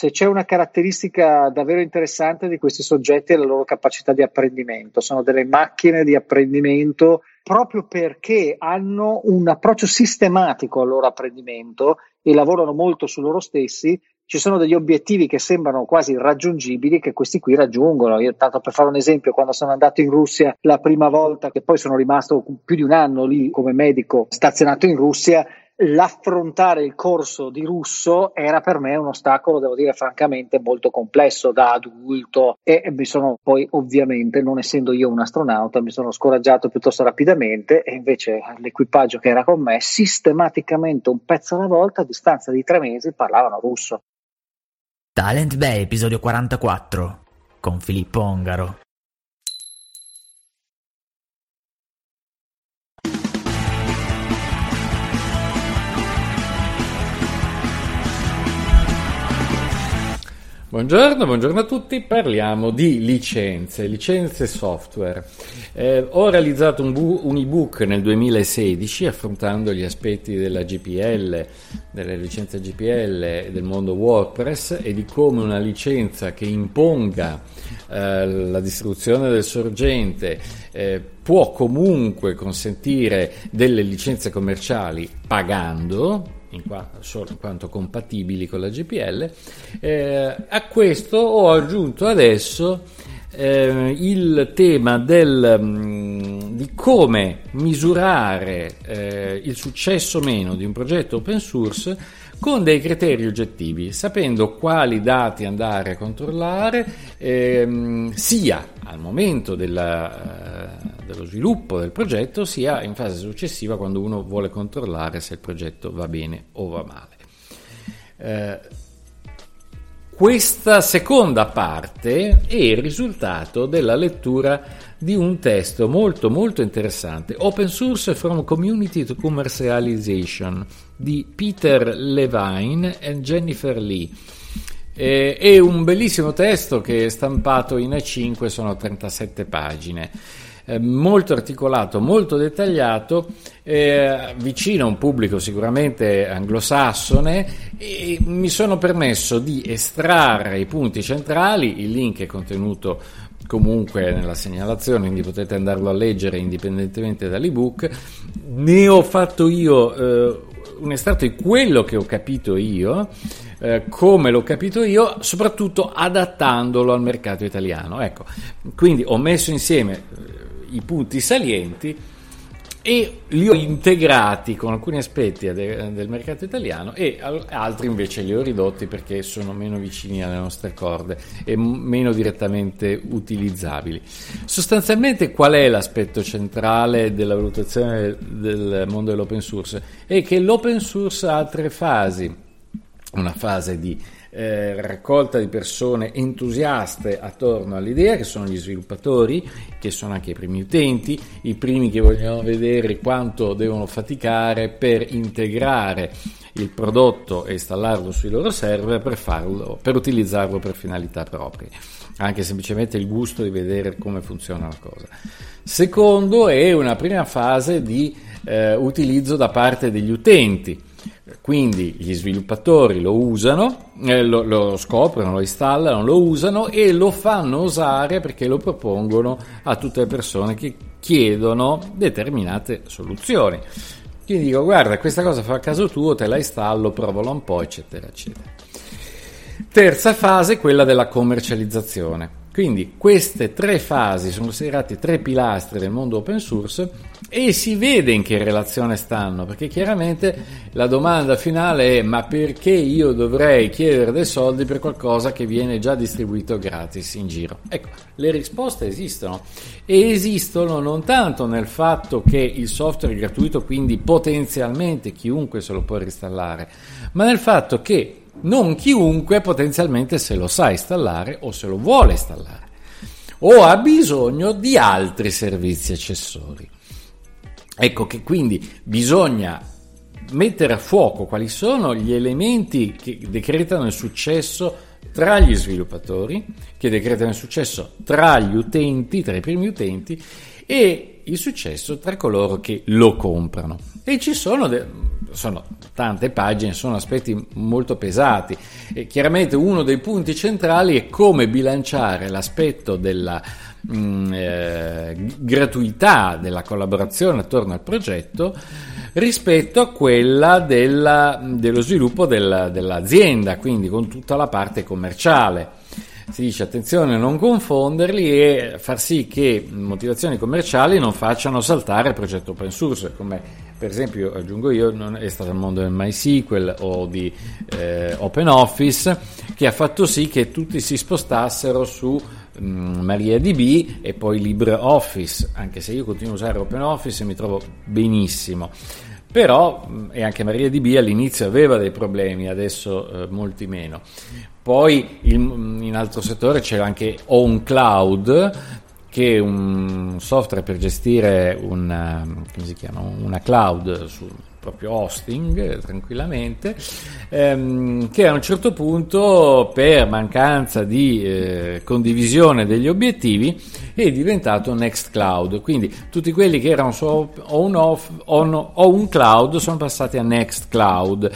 se c'è una caratteristica davvero interessante di questi soggetti è la loro capacità di apprendimento, sono delle macchine di apprendimento proprio perché hanno un approccio sistematico al loro apprendimento e lavorano molto su loro stessi, ci sono degli obiettivi che sembrano quasi irraggiungibili che questi qui raggiungono. Io, tanto per fare un esempio, quando sono andato in Russia la prima volta, che poi sono rimasto più di un anno lì come medico stazionato in Russia, l'affrontare il corso di russo era per me un ostacolo, devo dire francamente, molto complesso da adulto e mi sono poi ovviamente, non essendo io un astronauta, mi sono scoraggiato piuttosto rapidamente e invece l'equipaggio che era con me sistematicamente un pezzo alla volta a distanza di tre mesi parlavano russo. Talent Bay, episodio 44, con Filippo Ongaro. Buongiorno, buongiorno, a tutti, parliamo di licenze, licenze software. Eh, ho realizzato un, bu- un, ebook nel 2016 affrontando gli aspetti della GPL, delle licenze GPL e del mondo WordPress e di come una licenza che imponga eh, la distribuzione del sorgente eh, può comunque consentire delle licenze commerciali pagando, in, qua, solo in quanto compatibili con la GPL. Eh, a questo ho aggiunto adesso eh, il tema del, mh, mm, di come misurare eh, il successo o meno di un progetto open source con dei criteri oggettivi, sapendo quali dati andare a controllare ehm, sia al momento della, eh, dello sviluppo del progetto, sia in fase successiva quando uno vuole controllare se il progetto va bene o va male. Eh, questa seconda parte è il risultato della lettura di un testo molto molto interessante, Open Source from Community to Commercialization di Peter Levine e Jennifer Lee. Eh, è un bellissimo testo che è stampato in A5, sono 37 pagine. Eh, molto articolato, molto dettagliato, eh, vicino a un pubblico sicuramente anglosassone e mi sono permesso di estrarre i punti centrali, il link è contenuto comunque nella segnalazione, quindi potete andarlo a leggere indipendentemente dall'ebook. Ne ho fatto io eh, un estratto di quello che ho capito io, eh, come l'ho capito io, soprattutto adattandolo al mercato italiano. Ecco, quindi ho messo insieme i punti salienti e li ho integrati con alcuni aspetti del mercato italiano e altri invece li ho ridotti perché sono meno vicini alle nostre corde e meno direttamente utilizzabili. Sostanzialmente qual è l'aspetto centrale della valutazione del mondo dell'open source? È che l'open source ha tre fasi, una fase di eh, raccolta di persone entusiaste attorno all'idea, che sono gli sviluppatori, che sono anche i primi utenti, i primi che vogliono vedere quanto devono faticare per integrare il prodotto e installarlo sui loro server per, farlo, per utilizzarlo per finalità proprie, anche semplicemente il gusto di vedere come funziona la cosa. Secondo è una prima fase di eh, utilizzo da parte degli utenti quindi gli sviluppatori lo usano, eh, lo, lo, scoprono, lo installano, lo usano e lo fanno usare perché lo propongono a tutte le persone che chiedono determinate soluzioni. Quindi dico guarda questa cosa fa a caso tuo, te la installo, provala un po', eccetera, eccetera. Terza fase, quella della commercializzazione. Quindi queste tre fasi sono considerate tre pilastri del mondo open source e si vede in che relazione stanno, perché chiaramente la domanda finale è ma perché io dovrei chiedere dei soldi per qualcosa che viene già distribuito gratis in giro? Ecco, le risposte esistono e esistono non tanto nel fatto che il software è gratuito, quindi potenzialmente chiunque se lo può installare, ma nel fatto che non chiunque potenzialmente se lo sa installare o se lo vuole installare o ha bisogno di altri servizi accessori. Ecco che quindi bisogna mettere a fuoco quali sono gli elementi che decretano il successo tra gli sviluppatori, che decretano il successo tra gli utenti, tra i primi utenti, e il successo tra coloro che lo comprano. E ci sono de- sono tante pagine, sono aspetti molto pesati. E chiaramente uno dei punti centrali è come bilanciare l'aspetto della mh, mm, eh, gratuità della collaborazione attorno al progetto rispetto a quella della, dello sviluppo della, dell'azienda, quindi con tutta la parte commerciale si dice attenzione a non confonderli e far sì che motivazioni commerciali non facciano saltare il progetto open source, come per esempio aggiungo io, è stato il mondo del MySQL o di eh, OpenOffice che ha fatto sì che tutti si spostassero su mm, MariaDB e poi LibreOffice, anche se io continuo a usare OpenOffice e mi trovo benissimo. Però, mm, e anche MariaDB all'inizio aveva dei problemi, adesso eh, molti meno. Poi il, in altro settore c'era anche OnCloud, che è un software per gestire una, chiama, una cloud su proprio hosting tranquillamente, ehm, che a un certo punto per mancanza di eh, condivisione degli obiettivi è diventato Nextcloud, quindi tutti quelli che erano su on, off, on, on cloud sono passati a Nextcloud.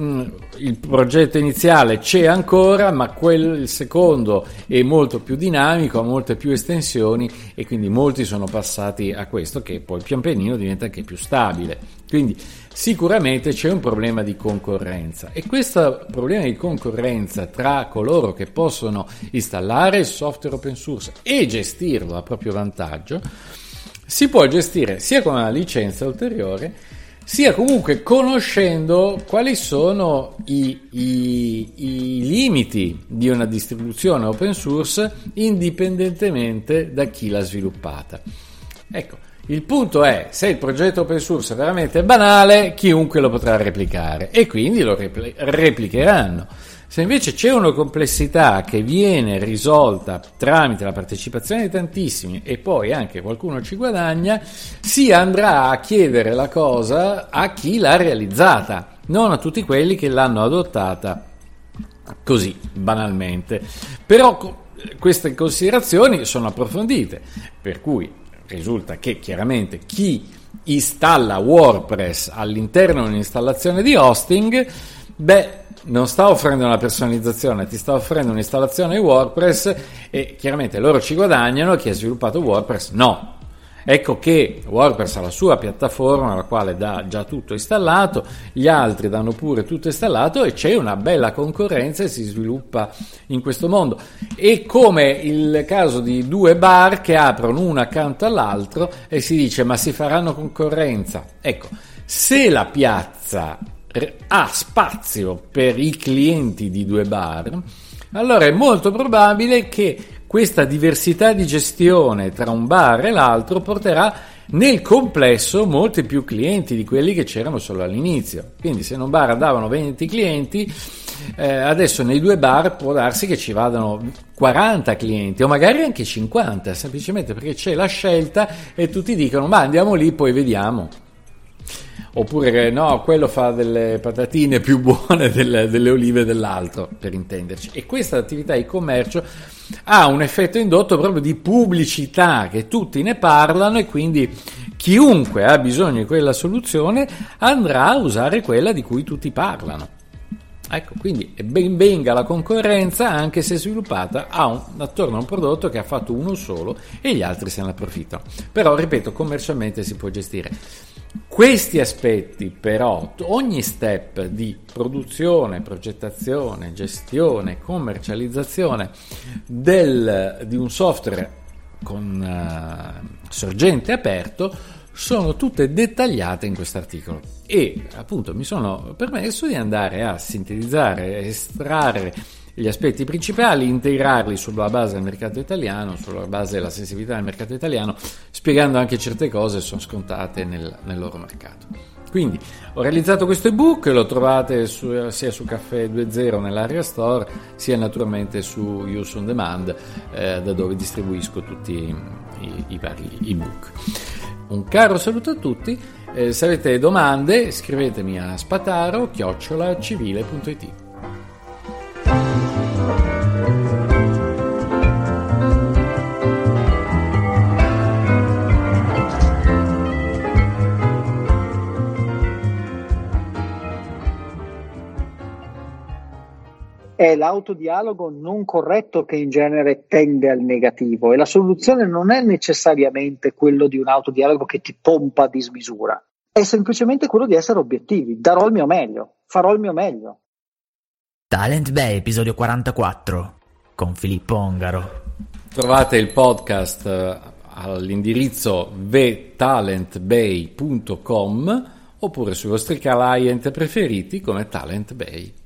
Mm, il progetto iniziale c'è ancora, ma quel, secondo è molto più dinamico, ha molte più estensioni e quindi molti sono passati a questo che poi pian pianino diventa anche più stabile. Quindi sicuramente c'è un problema di concorrenza e questo problema di concorrenza tra coloro che possono installare il software open source e gestirlo a proprio vantaggio si può gestire sia con una licenza ulteriore sia comunque conoscendo quali sono i, i, i, limiti di una distribuzione open source indipendentemente da chi l'ha sviluppata. Ecco, il punto è, se il progetto open source è veramente banale, chiunque lo potrà replicare e quindi lo repli- replicheranno. Se invece c'è una complessità che viene risolta tramite la partecipazione di tantissimi e poi anche qualcuno ci guadagna, si andrà a chiedere la cosa a chi l'ha realizzata, non a tutti quelli che l'hanno adottata così banalmente. Però queste considerazioni sono approfondite, per cui risulta che chiaramente chi installa WordPress all'interno di un'installazione di hosting, beh, non sta offrendo una personalizzazione, ti sta offrendo un'installazione WordPress e chiaramente loro ci guadagnano, chi ha sviluppato WordPress no. Ecco che WordPress ha la sua piattaforma, la quale dà già tutto installato, gli altri danno pure tutto installato e c'è una bella concorrenza e si sviluppa in questo mondo. E come il caso di due bar che aprono uno accanto all'altro e si dice ma si faranno concorrenza. Ecco, se la piazza ha spazio per i clienti di due bar, allora è molto probabile che questa diversità di gestione tra un bar e l'altro porterà nel complesso molti più clienti di quelli che c'erano solo all'inizio. Quindi se in un bar andavano 20 clienti, eh, adesso nei due bar può darsi che ci vadano 40 clienti o magari anche 50, semplicemente perché c'è la scelta e tutti dicono ma andiamo lì poi vediamo oppure no, quello fa delle patatine più buone delle, delle olive dell'altro, per intenderci. E questa attività di commercio ha un effetto indotto proprio di pubblicità, che tutti ne parlano e quindi chiunque ha bisogno di quella soluzione andrà a usare quella di cui tutti parlano. Ecco, quindi ben venga la concorrenza anche se sviluppata a un, attorno a un prodotto che ha fatto uno solo e gli altri se ne approfittano. Però, ripeto, commercialmente si può gestire. Questi aspetti però, ogni step di produzione, progettazione, gestione, commercializzazione del, di un software con uh, sorgente aperto sono tutte dettagliate in questo articolo. E appunto mi sono permesso di andare a sintetizzare, estrarre gli aspetti principali, integrarli sulla base del mercato italiano, sulla base della sensibilità del mercato italiano, spiegando anche certe cose che sono scontate nel, nel loro mercato. Quindi ho realizzato questo ebook, lo trovate su, sia su Caffè 2.0 nell'area store, sia naturalmente su Use on Demand, eh, da dove distribuisco tutti i, i vari ebook. Un caro saluto a tutti, eh, se avete domande scrivetemi a spataro-civile.it. è l'autodialogo non corretto che in genere tende al negativo e la soluzione non è necessariamente quello di un autodialogo che ti pompa a dismisura, è semplicemente quello di essere obiettivi, darò il mio meglio, farò il mio meglio. Talent Bay, episodio 44, con Filippo Ongaro. Trovate il podcast eh, all'indirizzo vtalentbay.com oppure sui vostri client preferiti come Talent Bay.